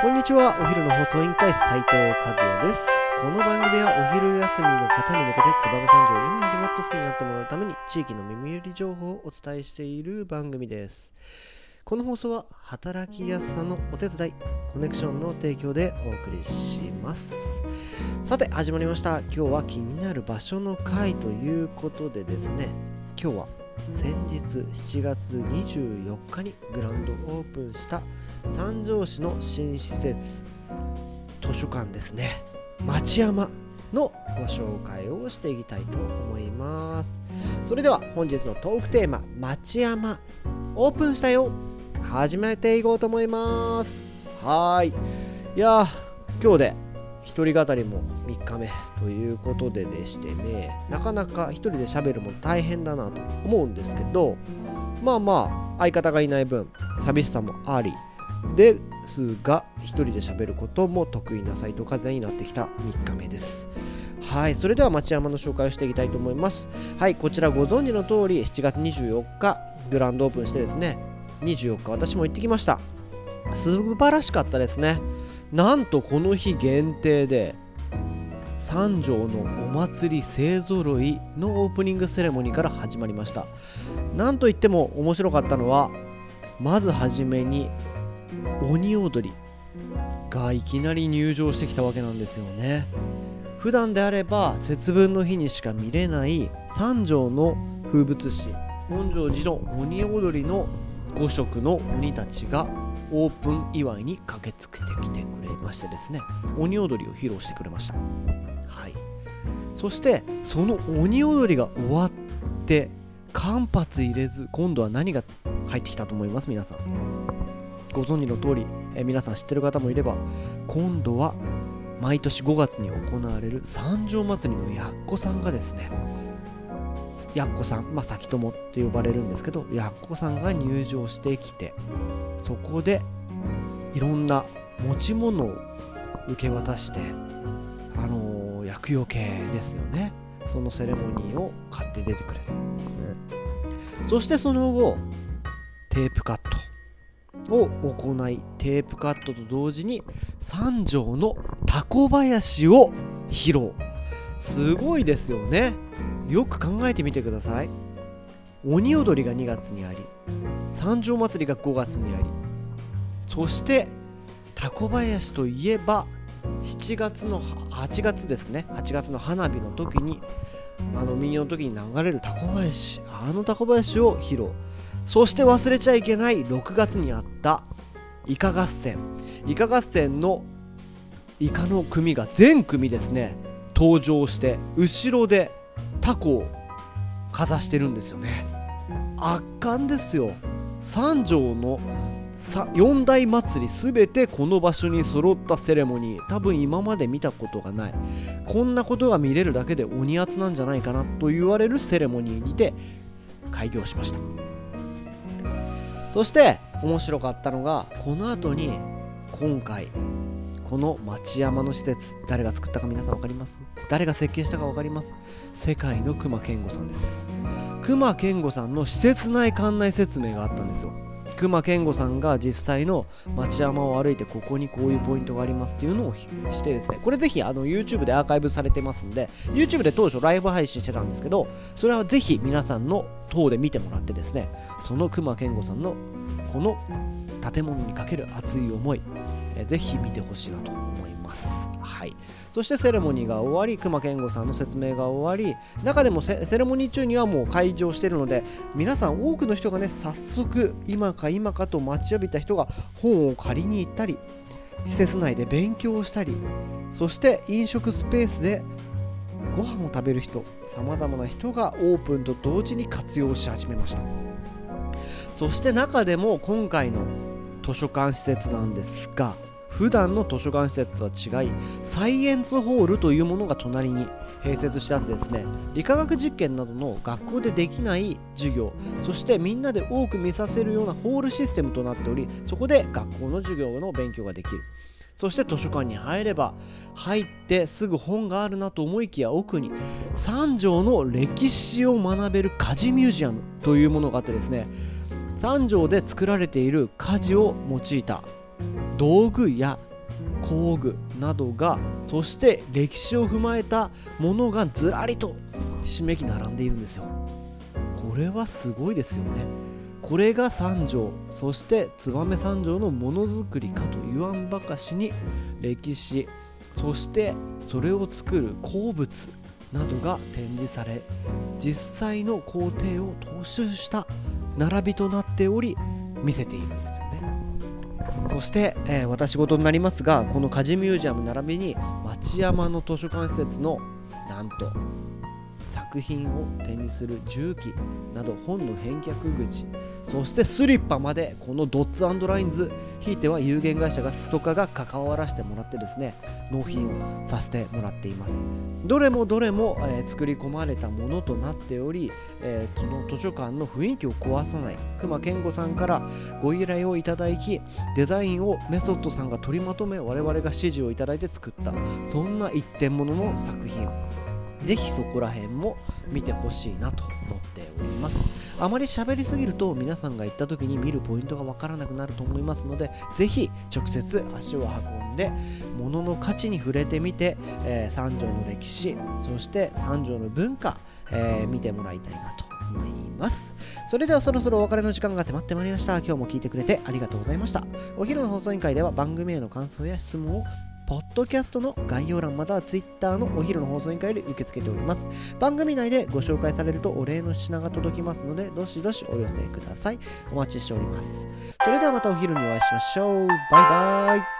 こんにちは。お昼の放送委員会斉藤和也です。この番組はお昼休みの方に向けて燕三条を今よりもっと好きになってもらうために地域の耳寄り情報をお伝えしている番組です。この放送は働きやすさのお手伝いコネクションの提供でお送りします。さて始まりました。今日は気になる場所の回ということでですね。今日は先日7月24日にグランドオープンした三条市の新施設図書館ですね。町山のご紹介をしていきたいと思います。それでは本日のトークテーマ町山オープンしたよ。始めていこうと思います。はい。いや今日で一人語りも3日目ということででしてね。なかなか一人で喋るも大変だなと思うんですけどまあまあ相方がいない分寂しさもありですが一人で喋ることも得意な斉藤和也になってきた3日目です。はいそれでは町山の紹介をしていきたいと思います。はいこちらご存知の通り7月24日グランドオープンしてですね24日私も行ってきました。素晴らしかったですね。なんとこの日限定で三条のお祭り勢ぞろいのオープニングセレモニーから始まりました。なんといっても面白かったのはまずはじめに鬼踊りがいきなり入場してきたわけなんですよね。普段であれば節分の日にしか見れない三条の風物詩本庄寺の鬼踊りの5色の鬼たちがオープン祝いに駆けつけてきてくれましてですね鬼踊りを披露してくれました。はい。そしてその鬼踊りが終わって間髪入れず今度は何が入ってきたと思います？皆さん。ご存知の通り、え皆さん知ってる方もいれば今度は毎年5月に行われる三条祭りのやっこさんがですねやっこさん、まあ、先友って呼ばれるんですけどやっこさんが入場してきてそこでいろんな持ち物を受け渡してあのー、厄除けですよね。そのセレモニーを買って出てくれる、うん、そしてその後テープカットを行いテープカットと同時に三条のタコ林を披露。すごいですよね。よく考えてみてください。鬼踊りが2月にあり三条祭りが5月にあり。そしてタコ林といえば7月の8月ですね。8月の花火の時にあの民謡の時に流れるタコ林あのタコ林を披露。そして忘れちゃいけない6月にあったイカ合戦。イカ合戦のイカの組が全組ですね登場して後ろでタコをかざしてるんですよね。圧巻ですよ。三条のさ四大祭り全てこの場所に揃ったセレモニー。多分今まで見たことがない。こんなことが見れるだけで鬼圧なんじゃないかなと言われるセレモニーにて開業しました。そして面白かったのがこの後に今回この町山の施設誰が作ったか皆さん分かります？誰が設計したか分かります？世界の熊健吾さんです。熊健吾さんの施設内館内説明があったんですよ。熊健吾さんが実際の町山を歩いてここにこういうポイントがありますっていうのをしてですねこれぜひあの YouTube でアーカイブされてますんで YouTube で当初ライブ配信してたんですけどそれはぜひ皆さんの等で見てもらってですねその熊健吾さんのこの建物にかける熱い思いえー、ぜひ見てほしいなと思います。はい、そしてセレモニーが終わり熊健吾さんの説明が終わり中でもセレモニー中にはもう開場しているので皆さん多くの人がね早速今か今かと待ちわびた人が本を借りに行ったり施設内で勉強をしたりそして飲食スペースでご飯を食べる人さまざまな人がオープンと同時に活用し始めました。そして中でも今回の図書館施設なんですが普段の図書館施設とは違いサイエンスホールというものが隣に併設してあってですね。理化学実験などの学校でできない授業そしてみんなで多く見させるようなホールシステムとなっておりそこで学校の授業の勉強ができる。そして図書館に入れば入ってすぐ本があるなと思いきや奥に三条の歴史を学べる家事ミュージアムというものがあってですね三条で作られている家事を用いた。道具や工具などがそして歴史を踏まえたものがずらりとひしめき並んでいるんですよ。これはすごいですよね。これが三条そして燕三条のものづくりかと言わんばかしに歴史そしてそれを作る鉱物などが展示され実際の工程を踏襲した並びとなっており見せているんですよ。そして、えー、私事になりますがこの家事ミュージアム並びに町山の図書館施設のなんと作品を展示する重機など本の返却口そしてスリッパまでこのドッツラインズひいては有限会社がストカが関わらせてもらってですね納品をさせてもらっています。どれもどれも、えー、作り込まれたものとなっており、えー、その図書館の雰囲気を壊さない。熊健吾さんからご依頼をいただきデザインをメソッドさんが取りまとめ我々が指示をいただいて作った。そんな一点物の作品。ぜひそこら辺も見てほしいなと思っております。あまり喋りすぎると皆さんが行った時に見るポイントがわからなくなると思いますのでぜひ直接足を運んで物の価値に触れてみて、えー、三条の歴史そして三条の文化、えー、見てもらいたいなと思います。それではそろそろお別れの時間が迫ってまいりました。今日も聞いてくれてありがとうございました。お昼の放送委員会では番組への感想や質問をドキャストの概要欄または Twitter のお昼の放送委員会で受け付けております。番組内でご紹介されるとお礼の品が届きますので、どしどしお寄せください。お待ちしております。それではまたお昼にお会いしましょう。バイバイ。